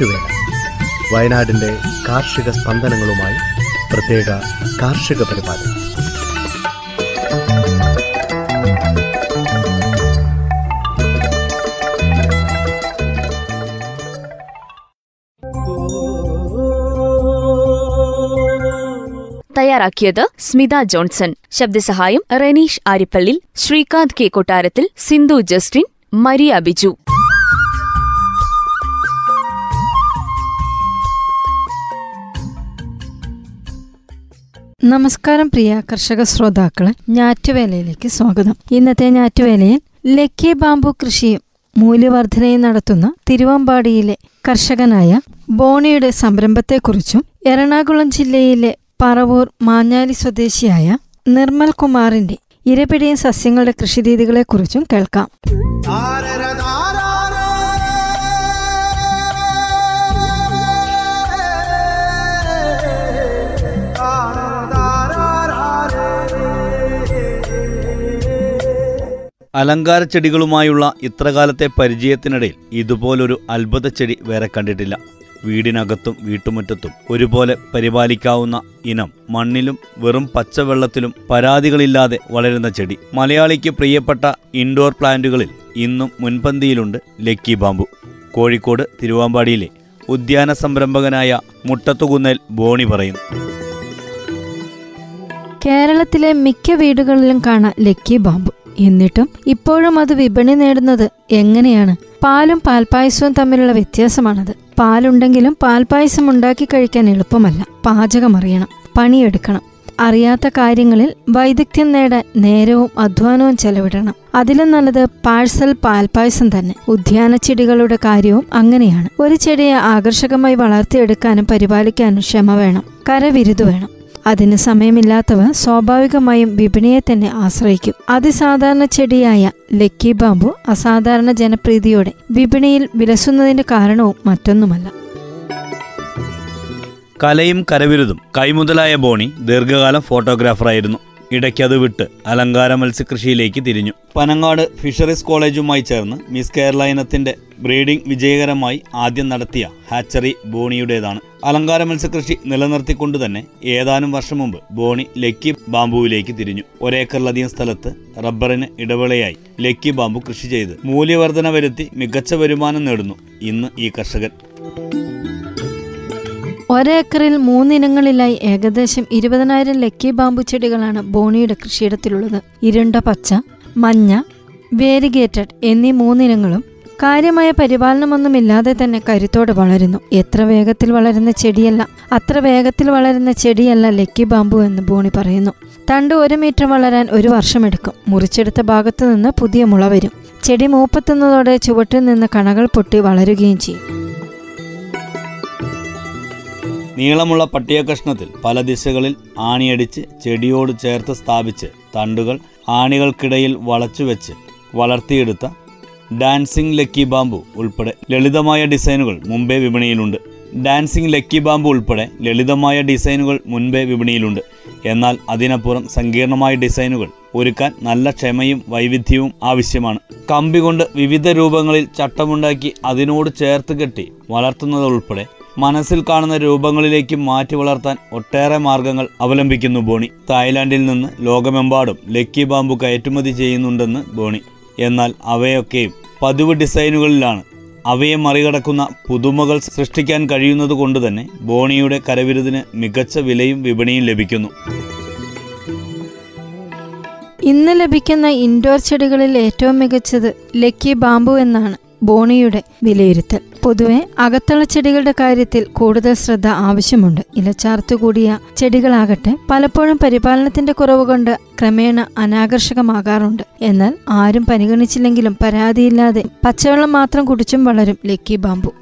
ഞാറ്റുവേല വയനാടിന്റെ കാർഷിക സ്പന്ദനങ്ങളുമായി പ്രത്യേക കാർഷിക പരിപാടി. തയ്യാറാക്കിയത് സ്മിത ജോൺസൺ. ശബ്ദസഹായം റെനീഷ് ആരിപ്പള്ളി ശ്രീകാന്ത് കെ കൊട്ടാരത്തിൽ സിന്ധു ജസ്റ്റിൻ മരിയ ബിജു. നമസ്കാരം പ്രിയ കർഷക ശ്രോതാക്കളെ ഞാറ്റുവേലയിലേക്ക് സ്വാഗതം. ഇന്നത്തെ ഞാറ്റുവേലയിൽ ലക്കി ബാമ്പു കൃഷിയും മൂല്യവർദ്ധനയും നടത്തുന്ന തിരുവമ്പാടിയിലെ കർഷകനായ ബോണിയുടെ സംരംഭത്തെക്കുറിച്ചും എറണാകുളം ജില്ലയിലെ പറവൂർ മാഞ്ഞാലി സ്വദേശിയായ നിർമ്മൽ കുമാറിന്റെ ഇരപിടിയും സസ്യങ്ങളുടെ കൃഷിരീതികളെക്കുറിച്ചും കേൾക്കാം. അലങ്കാര ചെടികളുമായുള്ള ഇത്രകാലത്തെ പരിചയത്തിനിടയിൽ ഇതുപോലൊരു അത്ഭുത ചെടി വേറെ കണ്ടിട്ടില്ല. വീടിനകത്തും വീട്ടുമുറ്റത്തും ഒരുപോലെ പരിപാലിക്കാവുന്ന ഇനം മണ്ണിലും വെറും പച്ചവെള്ളത്തിലും പരാതികളില്ലാതെ വളരുന്ന ചെടി. മലയാളിക്ക് പ്രിയപ്പെട്ട ഇൻഡോർ പ്ലാന്റുകളിൽ ഇന്നും മുൻപന്തിയിലുണ്ട് ലക്കി ബാമ്പു. കോഴിക്കോട് തിരുവാമ്പാടിയിലെ ഉദ്യാന സംരംഭകനായ മുട്ടത്തുകുന്നേൽ ബോണി പറയുന്നു. കേരളത്തിലെ മിക്ക വീടുകളിലും കാണാം ലക്കി ബാമ്പു. എന്നിട്ടും ഇപ്പോഴും അത് വിപണി നേടുന്നത് എങ്ങനെയാണ്? പാലും പാൽപായസവും തമ്മിലുള്ള വ്യത്യാസമാണത്. പാലുണ്ടെങ്കിലും പാൽപ്പായസം ഉണ്ടാക്കി കഴിക്കാൻ എളുപ്പമല്ല. പാചകം അറിയണം പണിയെടുക്കണം. അറിയാത്ത കാര്യങ്ങളിൽ വൈദഗ്ധ്യം നേടാൻ നേരവും അധ്വാനവും ചെലവിടണം. അതിലും നല്ലത് പാഴ്സൽ പാൽപായസം തന്നെ. ഉദ്യാന ചെടികളുടെ കാര്യവും അങ്ങനെയാണ്. ഒരു ചെടിയെ ആകർഷകമായി വളർത്തിയെടുക്കാനും പരിപാലിക്കാനും ക്ഷമ വേണം. കരവിരുത് വേണം. അതിന് സമയമില്ലാത്തവർ സ്വാഭാവികമായും വിപണിയെ തന്നെ ആശ്രയിക്കും. അതിസാധാരണ ചെടിയായ ലക്കി ബാമ്പു അസാധാരണ ജനപ്രീതിയോടെ വിപണിയിൽ വിലസുന്നതിന്റെ കാരണവും മറ്റൊന്നുമല്ല. കലയും കരവിരുതും കൈമുതലായ ബോണി ദീർഘകാലം ഫോട്ടോഗ്രാഫറായിരുന്നു. ഇടയ്ക്കത് വിട്ട് അലങ്കാര മത്സ്യകൃഷിയിലേക്ക് തിരിഞ്ഞു. പനങ്ങാട് ഫിഷറീസ് കോളേജുമായി ചേർന്ന് മിസ് കേരള ഇനത്തിന്റെ ബ്രീഡിംഗ് വിജയകരമായി ആദ്യം നടത്തിയ ഹാച്ചറി ബോണിയുടേതാണ്. അലങ്കാര മത്സ്യകൃഷി നിലനിർത്തിക്കൊണ്ട് തന്നെ ഏതാനും വർഷം മുമ്പ് ബോണി ലക്കി ബാമ്പുവിലേക്ക് തിരിഞ്ഞു. ഒരേക്കറിലധികം സ്ഥലത്ത് റബ്ബറിന് ഇടവേളയായി ലക്കി ബാമ്പു കൃഷി ചെയ്ത് മൂല്യവർധന വരുത്തി മികച്ച വരുമാനം നേടുന്നു ഇന്ന് ഈ കർഷകൻ. ഒരേക്കറിൽ മൂന്നിനങ്ങളിലായി ഏകദേശം ഇരുപതിനായിരം ലക്കി ബാമ്പു ചെടികളാണ് ബോണിയുടെ കൃഷിയിടത്തിലുള്ളത്. ഇരുണ്ട പച്ച മഞ്ഞ വേരിഗേറ്റഡ് എന്നീ മൂന്നിനങ്ങളും കാര്യമായ പരിപാലനമൊന്നുമില്ലാതെ തന്നെ കരുത്തോടെ വളരുന്നു. എത്ര വേഗത്തിൽ വളരുന്ന ചെടിയല്ല അത്ര വേഗത്തിൽ വളരുന്ന ചെടിയല്ല ലക്കി ബാമ്പു എന്ന് ബോണി പറയുന്നു. തണ്ട് ഒരു മീറ്റർ വളരാൻ ഒരു വർഷമെടുക്കും. മുറിച്ചെടുത്ത ഭാഗത്തു നിന്ന് പുതിയ മുള വരും. ചെടി മൂപ്പത്തുന്നതോടെ ചുവട്ടിൽ നിന്ന് കണകൾ പൊട്ടി വളരുകയും ചെയ്യും. നീളമുള്ള പട്ടിക കഷ്ണത്തിൽ പല ദിശകളിൽ ആണിയടിച്ച് ചെടിയോട് ചേർത്ത് സ്ഥാപിച്ച് തണ്ടുകൾ ആണികൾക്കിടയിൽ വളച്ചുവെച്ച് വളർത്തിയെടുത്ത ഡാൻസിംഗ് ലക്കി ബാമ്പു ഉൾപ്പെടെ ലളിതമായ ഡിസൈനുകൾ മുമ്പേ വിപണിയിലുണ്ട്. ഡാൻസിംഗ് ലക്കി ബാമ്പു ഉൾപ്പെടെ ലളിതമായ ഡിസൈനുകൾ മുൻപേ വിപണിയിലുണ്ട്. എന്നാൽ അതിനപ്പുറം സങ്കീർണമായ ഡിസൈനുകൾ ഒരുക്കാൻ നല്ല ക്ഷമയും വൈവിധ്യവും ആവശ്യമാണ്. കമ്പി കൊണ്ട് വിവിധ രൂപങ്ങളിൽ ചട്ടമുണ്ടാക്കി അതിനോട് ചേർത്ത് കെട്ടി വളർത്തുന്നതുൾപ്പെടെ മനസ്സിൽ കാണുന്ന രൂപങ്ങളിലേക്ക് മാറ്റി വളർത്താൻ ഒട്ടേറെ മാർഗങ്ങൾ അവലംബിക്കുന്നു ബോണി. തായ്ലാന്റിൽ നിന്ന് ലോകമെമ്പാടും ലക്കി ബാമ്പു കയറ്റുമതി ചെയ്യുന്നുണ്ടെന്ന് ബോണി. എന്നാൽ അവയൊക്കെയും പതിവ് ഡിസൈനുകളിലാണ്. അവയെ മറികടക്കുന്ന പുതുമകൾ സൃഷ്ടിക്കാൻ കഴിയുന്നത് കൊണ്ട് തന്നെ ബോണിയുടെ കരവിരുതിന് മികച്ച വിലയും വിപണിയും ലഭിക്കുന്നു. ഇന്ന് ലഭിക്കുന്ന ഇൻഡോർ ചെടികളിൽ ഏറ്റവും മികച്ചത് ലക്കി ബാമ്പു എന്നാണ് ബോണിയുടെ വിലയിരുത്തൽ. പൊതുവെ അകത്തള ചെടികളുടെ കാര്യത്തിൽ കൂടുതൽ ശ്രദ്ധ ആവശ്യമുണ്ട്. ഇലച്ചാർത്ത് കൂടിയ ചെടികളാകട്ടെ പലപ്പോഴും പരിപാലനത്തിന്റെ കുറവ് കൊണ്ട് ക്രമേണ അനാകർഷകമാകാറുണ്ട്. എന്നാൽ ആരും പരിഗണിച്ചില്ലെങ്കിലും പരാതിയില്ലാതെ പച്ചവെള്ളം മാത്രം കുടിച്ചും വളരും ലക്കി ബാമ്പു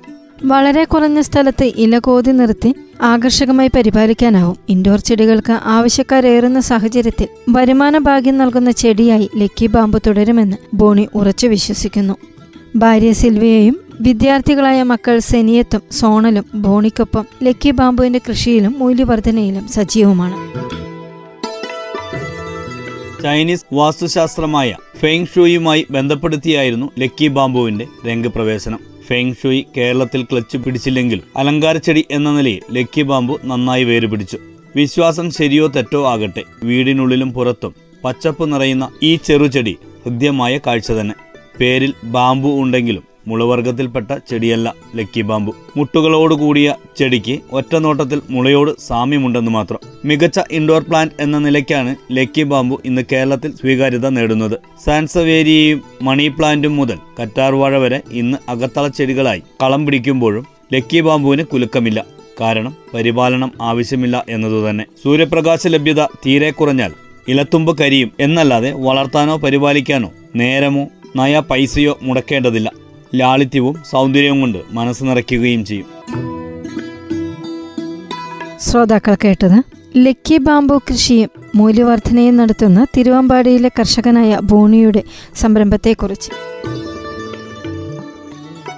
വളരെ കുറഞ്ഞ സ്ഥലത്ത് ഇല കോതി നിർത്തി ആകർഷകമായി പരിപാലിക്കാനാവും. ഇൻഡോർ ചെടികൾക്ക് ആവശ്യക്കാരേറുന്ന സാഹചര്യത്തിൽ വരുമാന ഭാഗ്യം നൽകുന്ന ചെടിയായി ലക്കി ബാമ്പു തുടരുമെന്ന് ബോണി ഉറച്ചു വിശ്വസിക്കുന്നു. ഭാര്യ സിൽവിയയും വിദ്യാർത്ഥികളായ മക്കൾ സെനിയത്തും സോണലും ബോണിക്കൊപ്പം ലക്കി ബാമ്പുവിന്റെ കൃഷിയിലും മൂല്യവർദ്ധനയിലും സജീവമാണ്. ചൈനീസ് വാസ്തുശാസ്ത്രമായ ഫെങ് ഷൂയുമായി ബന്ധപ്പെടുത്തിയായിരുന്നു ലക്കി ബാമ്പുവിന്റെ രംഗപ്രവേശനം. ഫെങ് ഷൂയി കേരളത്തിൽ ക്ലച്ച് പിടിച്ചില്ലെങ്കിൽ അലങ്കാരച്ചെടി എന്ന നിലയിൽ ലക്കി ബാമ്പു നന്നായി വേരുപിടിച്ചു. വിശ്വാസം ശരിയോ തെറ്റോ ആകട്ടെ വീടിനുള്ളിലും പുറത്തും പച്ചപ്പ് നിറയുന്ന ഈ ചെറുചെടി ഹൃദ്യമായ കാഴ്ച തന്നെ. പേരിൽ ബാമ്പു ഉണ്ടെങ്കിലും മുളവർഗത്തിൽപ്പെട്ട ചെടിയല്ല ലക്കി ബാമ്പു. മുട്ടുകളോട് കൂടിയ ചെടിക്ക് ഒറ്റനോട്ടത്തിൽ മുളയോട് സാമ്യമുണ്ടെന്ന് മാത്രം. മികച്ച ഇൻഡോർ പ്ലാന്റ് എന്ന നിലയ്ക്കാണ് ലക്കി ബാമ്പു ഇന്ന് കേരളത്തിൽ സ്വീകാര്യത നേടുന്നത്. സാൻസവേരിയയും മണി പ്ലാന്റും മുതൽ കറ്റാർവാഴ വരെ ഇന്ന് അകത്തള ചെടികളായി കളം പിടിക്കുമ്പോഴും ലക്കി ബാമ്പുവിന് കുലുക്കമില്ല. കാരണം പരിപാലനം ആവശ്യമില്ല എന്നതുതന്നെ സൂര്യപ്രകാശ ലഭ്യത തീരെ കുറഞ്ഞാൽ ഇലത്തുമ്പ് കരിയും. എന്നല്ലാതെ വളർത്താനോ പരിപാലിക്കാനോ നേരമോ നയ പൈസയോ മുടക്കേണ്ടതില്ല. ലാളിത്യവും സൗന്ദര്യവും കൊണ്ട് മനസ്സ് നിറയ്ക്കുകയും ചെയ്യും. ശ്രോതാക്കൾ കേട്ടത് ലക്കി ബാംബു കൃഷിയും മൂല്യവർദ്ധനയും നടത്തുന്ന തിരുവമ്പാടിയിലെ കർഷകനായ ബോണിയുടെ സംരംഭത്തെക്കുറിച്ച്.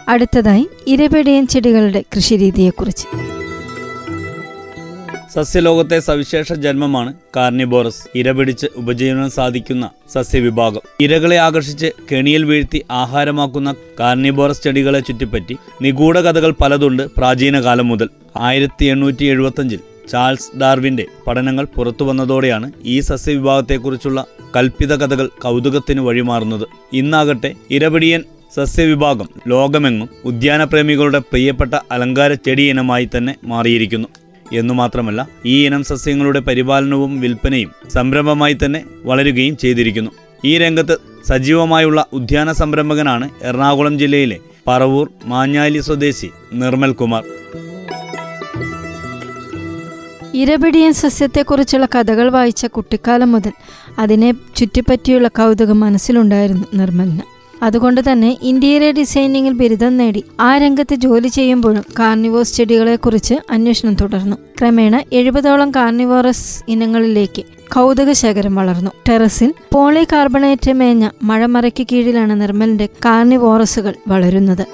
അടുത്തതായി ഇരപെടിയൻ ചെടികളുടെ കൃഷിരീതിയെക്കുറിച്ച്. സസ്യലോകത്തെ സവിശേഷ ജന്മമാണ് കാർണിബോറസ്. ഇരപിടിച്ച് ഉപജീവനം സാധിക്കുന്ന സസ്യവിഭാഗം. ഇരകളെ ആകർഷിച്ച് കെണിയിൽ വീഴ്ത്തി ആഹാരമാക്കുന്ന കാർണിബോറസ് ചെടികളെ ചുറ്റിപ്പറ്റി നിഗൂഢ കഥകൾ പലതുണ്ട് പ്രാചീന കാലം മുതൽ. ആയിരത്തി എണ്ണൂറ്റി എഴുപത്തഞ്ചിൽ ചാൾസ് ഡാർവിന്റെ പഠനങ്ങൾ പുറത്തു വന്നതോടെയാണ് ഈ സസ്യവിഭാഗത്തെക്കുറിച്ചുള്ള കൽപ്പിത കഥകൾ കൗതുകത്തിന് വഴിമാറുന്നത്. ഇന്നാകട്ടെ ഇരപിടിയൻ സസ്യവിഭാഗം ലോകമെങ്ങും ഉദ്യാനപ്രേമികളുടെ പ്രിയപ്പെട്ട അലങ്കാര ചെടി ഇനമായി തന്നെ മാറിയിരിക്കുന്നു. എന്നു മാത്രമല്ല ഈ ഇനം സസ്യങ്ങളുടെ പരിപാലനവും വിൽപ്പനയും സംരംഭമായി തന്നെ വളരുകയും ചെയ്തിരിക്കുന്നു. ഈ രംഗത്ത് സജീവമായുള്ള ഉദ്യാന സംരംഭകനാണ് എറണാകുളം ജില്ലയിലെ പറവൂർ മാഞ്ഞാലി സ്വദേശി നിർമ്മൽ കുമാർ. ഇരപിടിയൻ സസ്യത്തെക്കുറിച്ചുള്ള കഥകൾ വായിച്ച കുട്ടിക്കാലം മുതൽ അതിനെ ചുറ്റിപ്പറ്റിയുള്ള കൗതുകം മനസ്സിലുണ്ടായിരുന്നു നിർമ്മലിന്. അതുകൊണ്ട് തന്നെ ഇന്റീരിയർ ഡിസൈനിങ്ങിൽ ബിരുദം നേടി ആ രംഗത്ത് ജോലി ചെയ്യുമ്പോഴും കാർണിവോസ് ചെടികളെക്കുറിച്ച് അന്വേഷണം തുടർന്നു. ക്രമേണ എഴുപതോളം കാർണിവോറസ് ഇനങ്ങളിലേക്ക് കൗതുക ശേഖരം വളർന്നു. ടെറസിൽ പോളി കാർബണേറ്റ് മേഞ്ഞ മഴമറയ്ക്ക് കീഴിലാണ് നിർമ്മലിന്റെ കാർണിവോറസുകൾ വളരുന്നത്.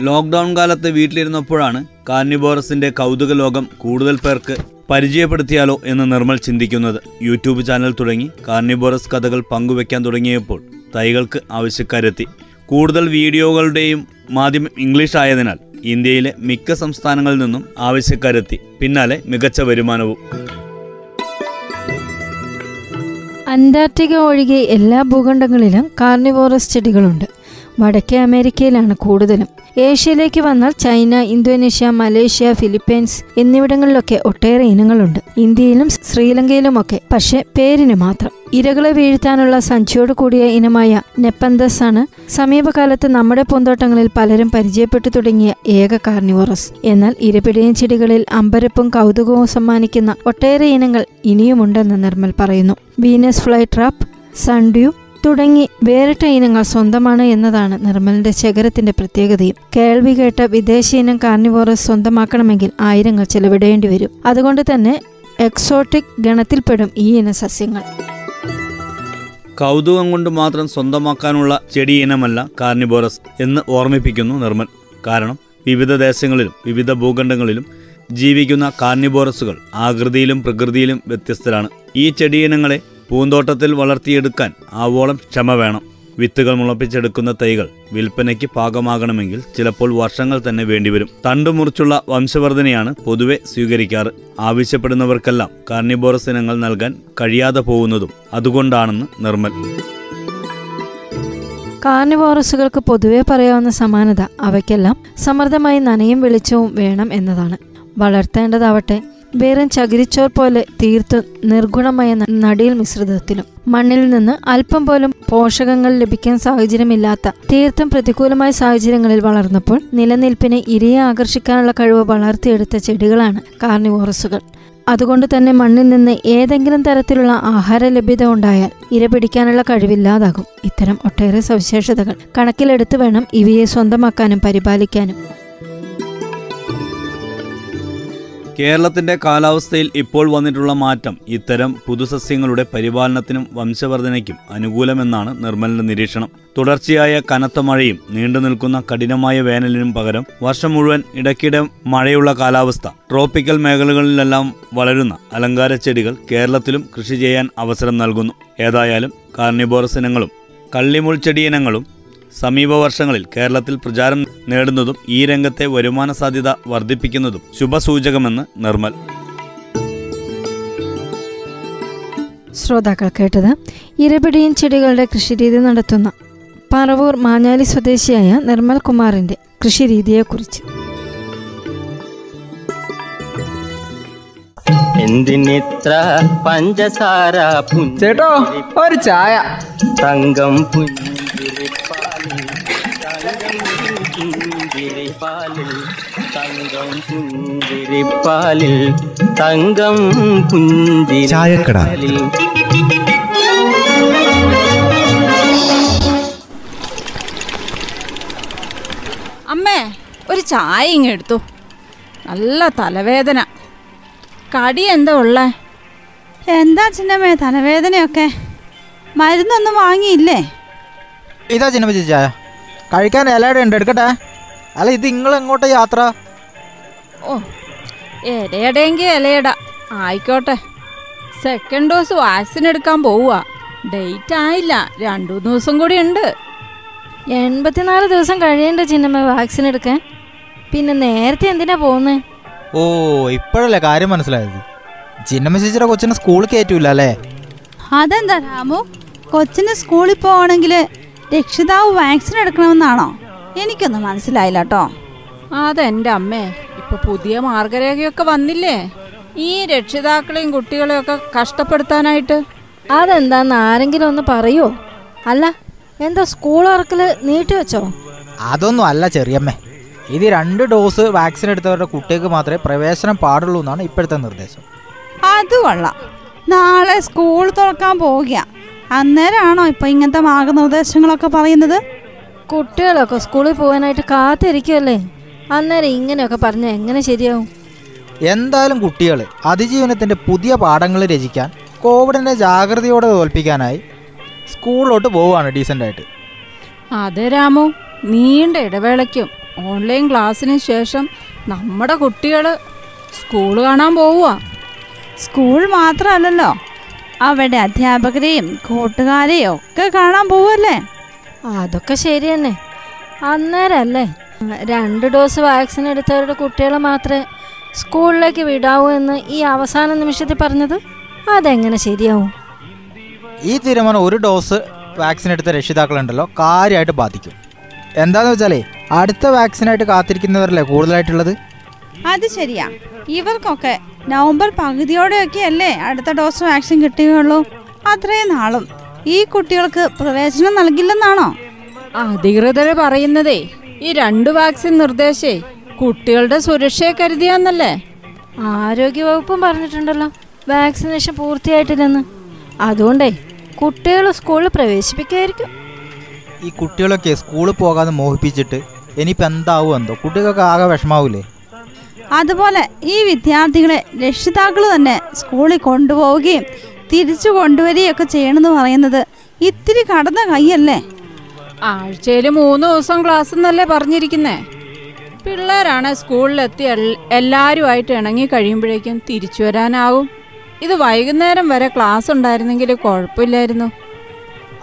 ലോക്ക്ഡൗൺ കാലത്ത് വീട്ടിലിരുന്നപ്പോഴാണ് കാർണിബോറസിന്റെ കൗതുക ലോകം കൂടുതൽ പേർക്ക് പരിചയപ്പെടുത്തിയാലോ എന്ന് നിർമ്മൽ ചിന്തിക്കുന്നത്. യൂട്യൂബ് ചാനൽ തുടങ്ങി കാർണിബോറസ് കഥകൾ പങ്കുവെക്കാൻ തുടങ്ങിയപ്പോൾ തൈകൾക്ക് ആവശ്യക്കാരെത്തി. കൂടുതൽ വീഡിയോകളുടെയും മാധ്യമം ഇംഗ്ലീഷ് ആയതിനാൽ ഇന്ത്യയിലെ മിക്ക സംസ്ഥാനങ്ങളിൽ നിന്നും ആവശ്യക്കാരെത്തി. പിന്നാലെ മികച്ച വരുമാനവും. അന്റാർട്ടിക്ക ഒഴികെ എല്ലാ ഭൂഖണ്ഡങ്ങളിലും കാർണിവോറസ് ചെടികളുണ്ട്. വടക്കേ അമേരിക്കയിലാണ് കൂടുതലും. ഏഷ്യയിലേക്ക് വന്നാൽ ചൈന ഇന്തോനേഷ്യ മലേഷ്യ ഫിലിപ്പീൻസ് എന്നിവിടങ്ങളിലൊക്കെ ഒട്ടേറെ ഇനങ്ങളുണ്ട്. ഇന്ത്യയിലും ശ്രീലങ്കയിലുമൊക്കെ പക്ഷെ പേരിന് മാത്രം. ഇരകളെ വീഴ്ത്താനുള്ള സഞ്ചിയോട് കൂടിയ ഇനമായ നെപ്പന്തസ് ആണ് സമീപകാലത്ത് നമ്മുടെ പൂന്തോട്ടങ്ങളിൽ പലരും പരിചയപ്പെട്ടു തുടങ്ങിയ ഏക കാർണിവോറസ്. എന്നാൽ ഇരപിടിയും ചെടികളിൽ അമ്പരപ്പും കൗതുകവും സമ്മാനിക്കുന്ന ഒട്ടേറെ ഇനങ്ങൾ ഇനിയുമുണ്ടെന്ന് നിർമ്മൽ പറയുന്നു. വീനസ് ഫ്ലൈ ട്രാപ്പ് സൺഡ്യൂ തുടങ്ങി വേറിട്ട ഇനങ്ങൾ സ്വന്തമാണ് എന്നതാണ് നിർമ്മലിന്റെ ശേഖരത്തിന്റെ പ്രത്യേകതയും. കേൾവി കേട്ട വിദേശ ഇനം കാർണിവോറസ് സ്വന്തമാക്കണമെങ്കിൽ ആയിരങ്ങൾ ചെലവിടേണ്ടി വരും. അതുകൊണ്ട് തന്നെ എക്സോട്ടിക് ഗണത്തിൽപ്പെടും ഈ ഇന സസ്യങ്ങൾ. കൗതുകം കൊണ്ട് മാത്രം സ്വന്തമാക്കാനുള്ള ചെടി ഇനമല്ല കാർണിബോറസ് എന്ന് ഓർമ്മിപ്പിക്കുന്നു നിർമ്മൽ. കാരണം വിവിധ ദേശങ്ങളിലും വിവിധ ഭൂഖണ്ഡങ്ങളിലും ജീവിക്കുന്ന കാർണിബോറസുകൾ ആകൃതിയിലും പ്രകൃതിയിലും വ്യത്യസ്തരാണ്. ഈ ചെടിയിനങ്ങളെ പൂന്തോട്ടത്തിൽ വളർത്തിയെടുക്കാൻ ആവോളം ക്ഷമ വേണം. വിത്തുകൾ മുളപ്പിച്ചെടുക്കുന്ന തൈകൾ വിൽപ്പനയ്ക്ക് പാകമാകണമെങ്കിൽ ചിലപ്പോൾ വർഷങ്ങൾ തന്നെ വേണ്ടിവരും. തണ്ടു മുറിച്ചുള്ള വംശവർധനയാണ് പൊതുവെ സ്വീകരിക്കാറ്. ആവശ്യപ്പെടുന്നവർക്കെല്ലാം കാർണിബോറസ് ഇനങ്ങൾ നൽകാൻ കഴിയാതെ പോകുന്നതും അതുകൊണ്ടാണെന്ന് നിർമ്മൽ. കാർണിവോറസുകൾക്ക് പൊതുവെ പറയാവുന്ന സമാനത അവയ്ക്കെല്ലാം സമൃദ്ധമായി നനയും വെളിച്ചവും വേണം എന്നതാണ്. വളർത്തേണ്ടതാവട്ടെ വെറും ചകിരിച്ചോർ പോലെ തീർത്ത് നിർഗുണമായ നടിയിൽ മിശ്രിതത്തിലും. മണ്ണിൽ നിന്ന് അല്പം പോലും പോഷകങ്ങൾ ലഭിക്കാൻ സാഹചര്യമില്ലാത്ത തീർത്തും പ്രതികൂലമായ സാഹചര്യങ്ങളിൽ വളർന്നപ്പോൾ നിലനിൽപ്പിനെ ഇരയെ ആകർഷിക്കാനുള്ള കഴിവ് വളർത്തിയെടുത്ത ചെടികളാണ് കാർണിവോറസുകൾ. അതുകൊണ്ട് തന്നെ മണ്ണിൽ നിന്ന് ഏതെങ്കിലും തരത്തിലുള്ള ആഹാര ലഭ്യത ഉണ്ടായാൽ ഇര പിടിക്കാനുള്ള കഴിവില്ലാതാകും. ഇത്തരം ഒട്ടേറെ സവിശേഷതകൾ കണക്കിലെടുത്ത് വേണം ഇവയെ സ്വന്തമാക്കാനും പരിപാലിക്കാനും. കേരളത്തിന്റെ കാലാവസ്ഥയിൽ ഇപ്പോൾ വന്നിട്ടുള്ള മാറ്റം ഇത്തരം പുതുസസ്യങ്ങളുടെ പരിപാലനത്തിനും വംശവർധനയ്ക്കും അനുകൂലമെന്നാണ് നിർമ്മലിന്റെ നിരീക്ഷണം. തുടർച്ചയായ കനത്ത മഴയും നീണ്ടു നിൽക്കുന്ന കഠിനമായ വേനലിനും പകരം വർഷം മുഴുവൻ ഇടയ്ക്കിടെ മഴയുള്ള കാലാവസ്ഥ. ട്രോപ്പിക്കൽ മേഖലകളിലെല്ലാം വളരുന്ന അലങ്കാര ചെടികൾ കേരളത്തിലും കൃഷി ചെയ്യാൻ അവസരം നൽകുന്നു. ഏതായാലും കാർണിബോറസ് ഇനങ്ങളും കള്ളിമുൾച്ചെടി ഇനങ്ങളും സമീപ വർഷങ്ങളിൽ കേരളത്തിൽ പ്രചാരം നേടുന്നതും ഈ രംഗത്തെ വരുമാന സാധ്യത വർദ്ധിപ്പിക്കുന്നതും ശുഭസൂചകമെന്ന് നിർമ്മൽ. ശ്രോതാക്കൾ കേട്ടത് ഇരപിടിയൻ ചെടികളുടെ കൃഷിരീതി നടത്തുന്ന പറവൂർ മാഞ്ഞാലി സ്വദേശിയായ നിർമ്മൽ കുമാറിന്റെ കൃഷിരീതിയെക്കുറിച്ച്. എന്തിനിത്ര പഞ്ചസാര ചേട്ടോ ഒരു ചായ. തങ്കം പുഞ്ചിരിപ്പാലിൽ പുഞ്ചിരിപ്പാലിൽ തങ്കം പുഞ്ചിരിപ്പാലിൽ തങ്കം ചായക്കട. പുഞ്ചിരിപ്പാലിൽ അമ്മേ ഒരു ചായ ഇങ്ങ് എടുത്തു. നല്ല തലവേദന. കടി എന്താ ഉള്ളേ? എന്താ ചിന്നമ്മേ തലവേദനയൊക്കെ? മരുന്നൊന്നും വാങ്ങിയില്ലേ? ഇതാ ചിന്നപ്പ ചായ. കഴിക്കാൻ ഇലയുടെ ഉണ്ട് എടുക്കട്ടെ? അല്ല ഇത് നിങ്ങൾ എങ്ങോട്ട യാത്ര? ഓ എലയടയെങ്കിൽ എലയട. ആയിക്കോട്ടെ. സെക്കൻഡ് ഡോസ് വാക്സിൻ എടുക്കാൻ പോവുക ഡേറ്റ് ആയില്ല. രണ്ടു ദിവസം കൂടി ഉണ്ട്. എൺപത്തിനാല് ദിവസം കഴിയണ്ട ചിന്നമ്മ വാക്സിൻ എടുക്കാൻ. പിന്നെ നേരത്തെ എന്തിനാ പോകുന്നത് ഓ ഇപ്പോഴല്ലേ കാര്യം മനസ്സിലായത്. ചിന്നമ്മ ചേച്ചിയുടെ കൊച്ചിനെ സ്കൂളിൽ കയറ്റൂല അല്ലേ അതെന്താ രാമു? കൊച്ചിന് സ്കൂളിൽ പോകണമെങ്കിൽ രക്ഷിതാവ് വാക്സിൻ എടുക്കണമെന്നാണോ? എനിക്കൊന്നും മനസ്സിലായില്ല കേട്ടോ അതെന്റെ അമ്മേ ഇപ്പൊ പുതിയ മാർഗരേഖയൊക്കെ വന്നില്ലേ? ഈ രക്ഷിതാക്കളെയും കുട്ടികളെയും ഒക്കെ കഷ്ടപ്പെടുത്താനായിട്ട്. അതെന്താന്ന് ആരെങ്കിലും ഒന്ന് പറയോ? അല്ല എന്താ സ്കൂൾ ഉറക്കൽ നീട്ടിവെച്ചോ അതൊന്നും അല്ല ചെറിയമ്മേ. ഇത് രണ്ട് ഡോസ് വാക്സിൻ എടുത്തവരുടെ കുട്ടികൾക്ക് മാത്രമേ പ്രവേശനം പാടുള്ളൂ എന്നാണ് ഇപ്പോഴത്തെ നിർദ്ദേശം. അത് കൊള്ളാം. നാളെ സ്കൂൾ തുറക്കാൻ പോവുക അന്നേരമാണോ ഇപ്പൊ ഇങ്ങനത്തെ മാർഗനിർദ്ദേശങ്ങളൊക്കെ പറയുന്നത്? കുട്ടികളൊക്കെ സ്കൂളിൽ പോകാനായിട്ട് കാത്തിരിക്കുമല്ലേ അന്നേരം ഇങ്ങനെയൊക്കെ പറഞ്ഞ എങ്ങനെ ശരിയാവും? എന്തായാലും കുട്ടികൾ അതിജീവനത്തിന്റെ പുതിയ പാഠങ്ങൾ രചിക്കാൻ കോവിഡിനെ ജാഗ്രതയോടെ തോൽപ്പിക്കാനായി സ്കൂളിലോട്ട് പോവുകയാണ് ഡീസന്റായിട്ട് അതെ രാമു നീണ്ട ഇടവേളയ്ക്കും ഓൺലൈൻ ക്ലാസ്സിന് ശേഷം നമ്മുടെ കുട്ടികൾ സ്കൂൾ കാണാൻ പോവുക. സ്കൂൾ മാത്രമല്ലല്ലോ അവിടെ അധ്യാപകരെയും കൂട്ടുകാരെയും ഒക്കെ കാണാൻ പോവല്ലേ അതൊക്കെ ശരി തന്നെ. അന്നേരല്ലേ? രണ്ട് ഡോസ് വാക്സിൻ എടുത്തവരുടെ കുട്ടികളെ മാത്രമേ സ്കൂളിലേക്ക് വിടാവൂ എന്ന് ഈ അവസാന നിമിഷത്തിൽ പറഞ്ഞത് അതെങ്ങനെ ശരിയാവും? ഈ തീരുമാനം ഒരു ഡോസ് വാക്സിൻ എടുത്ത രക്ഷിതാക്കളുണ്ടല്ലോ കാര്യമായിട്ട് ബാധിക്കും. എന്താന്ന് വെച്ചാലേ അടുത്ത വാക്സിനായിട്ട് കാത്തിരിക്കുന്നവരല്ലേ കൂടുതലായിട്ടുള്ളത്? അത് ശരിയാ. ഇവർക്കൊക്കെ നവംബർ പകുതിയോടെയൊക്കെ അല്ലേ അടുത്ത ഡോസ് വാക്സിൻ കിട്ടുകയുള്ളൂ അത്രയും നാളും. ഈ കുട്ടികൾക്ക് പ്രവേശനം നൽകില്ലെന്നാണോ? അധികൃതർ പറയുന്നതേ ഈ രണ്ട് വാക്സിൻ നിർദ്ദേശേ കുട്ടികളുടെ സുരക്ഷയെ കരുതിയാന്നല്ലേ? ആരോഗ്യവകുപ്പും പറഞ്ഞിട്ടുണ്ടല്ലോ വാക്സിനേഷൻ പൂർത്തിയായിട്ടില്ലെന്ന്. അതുകൊണ്ടേ കുട്ടികൾ സ്കൂളിൽ പ്രവേശിപ്പിക്കായിരിക്കും ഈ കുട്ടികളൊക്കെ സ്കൂളിൽ പോകാതെ മോഹിപ്പിച്ചിട്ട് ഇനിയിപ്പോൾ എന്താവും എന്തോ കുട്ടികൾക്ക് ആകെ വിഷമാവൂലേ? അതുപോലെ ഈ വിദ്യാർത്ഥികളെ രക്ഷിതാക്കൾ തന്നെ സ്കൂളിൽ കൊണ്ടുപോവുകയും തിരിച്ചു കൊണ്ടുവരികയൊക്കെ ചെയ്യണമെന്ന് പറയുന്നത് ഇത്തിരി കടന്ന കൈയല്ലേ? ആഴ്ചയിൽ മൂന്ന് ദിവസം ക്ലാസ് എന്നല്ലേ പറഞ്ഞിരിക്കുന്നേ? പിള്ളേരാണ് സ്കൂളിലെത്തി എല്ലാവരുമായിട്ട് ഇണങ്ങി കഴിയുമ്പോഴേക്കും തിരിച്ചു വരാനാവും. ഇത് വൈകുന്നേരം വരെ ക്ലാസ് ഉണ്ടായിരുന്നെങ്കിൽ കുഴപ്പമില്ലായിരുന്നു.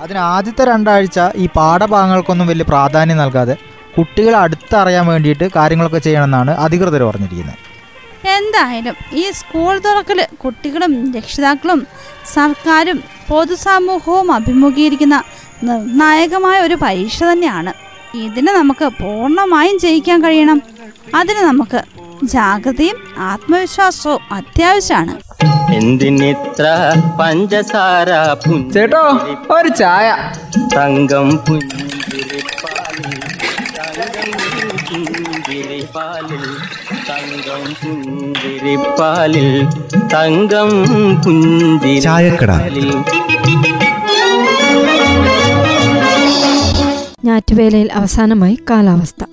അതിന് ആദ്യത്തെ രണ്ടാഴ്ച ഈ പാഠഭാഗങ്ങൾക്കൊന്നും വലിയ പ്രാധാന്യം നൽകാതെ കുട്ടികളെ അടുത്തറിയാൻ വേണ്ടിയിട്ട് കാര്യങ്ങളൊക്കെ ചെയ്യണമെന്നാണ് അധികൃതർ പറഞ്ഞിരിക്കുന്നത്. എന്തായാലും ഈ സ്കൂൾ തുറക്കൽ കുട്ടികളും രക്ഷിതാക്കളും സർക്കാരും പൊതുസമൂഹവും അഭിമുഖീകരിക്കുന്ന നിർണായകമായ ഒരു പരീക്ഷ തന്നെയാണ്. ഇതിന് നമുക്ക് പൂർണമായും ജയിക്കാൻ കഴിയണം. അതിന് നമുക്ക് ജാഗ്രതയും ആത്മവിശ്വാസവും അത്യാവശ്യമാണ്. എന്തിനിത്ര പഞ്ചസാര ചേട്ടോ ഒരു ചായ. തങ്കം പുഞ്ചിരിപ്പാലിൽ തങ്കം പുഞ്ചിരിപ്പാലിൽ. പുഞ്ചിരിപ്പാലിൽ തങ്കം ചായക്കട. പുഞ്ചിരിപ്പാലിൽ ഞാറ്റുവേലയിൽ അവസാനമായി കാലാവസ്ഥ.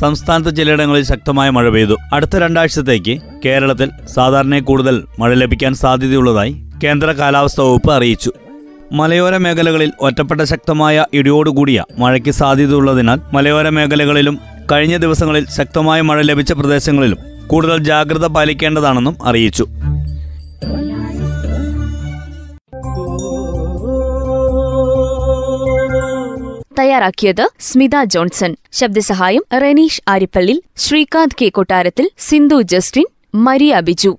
സംസ്ഥാനത്ത് ചിലയിടങ്ങളിൽ ശക്തമായ മഴ പെയ്തു. അടുത്ത രണ്ടാഴ്ചത്തേക്ക് കേരളത്തിൽ സാധാരണ കൂടുതൽ മഴ ലഭിക്കാൻ സാധ്യതയുള്ളതായി കേന്ദ്ര കാലാവസ്ഥാ വകുപ്പ് അറിയിച്ചു. മലയോര മേഖലകളിൽ ഒറ്റപ്പെട്ട ശക്തമായ ഇടിയോടുകൂടിയ മഴയ്ക്ക് സാധ്യതയുള്ളതിനാൽ മലയോര മേഖലകളിലും കഴിഞ്ഞ ദിവസങ്ങളിൽ ശക്തമായ മഴ ലഭിച്ച പ്രദേശങ്ങളിലും കൂടുതൽ ജാഗ്രത പാലിക്കേണ്ടതാണെന്നും അറിയിച്ചു. തയ്യാറാക്കിയത് Smitha Johnson. ശബ്ദസഹായം Reneesh Arippally Sreekanth K Kottarathil Sindhu Justin Maria Biju.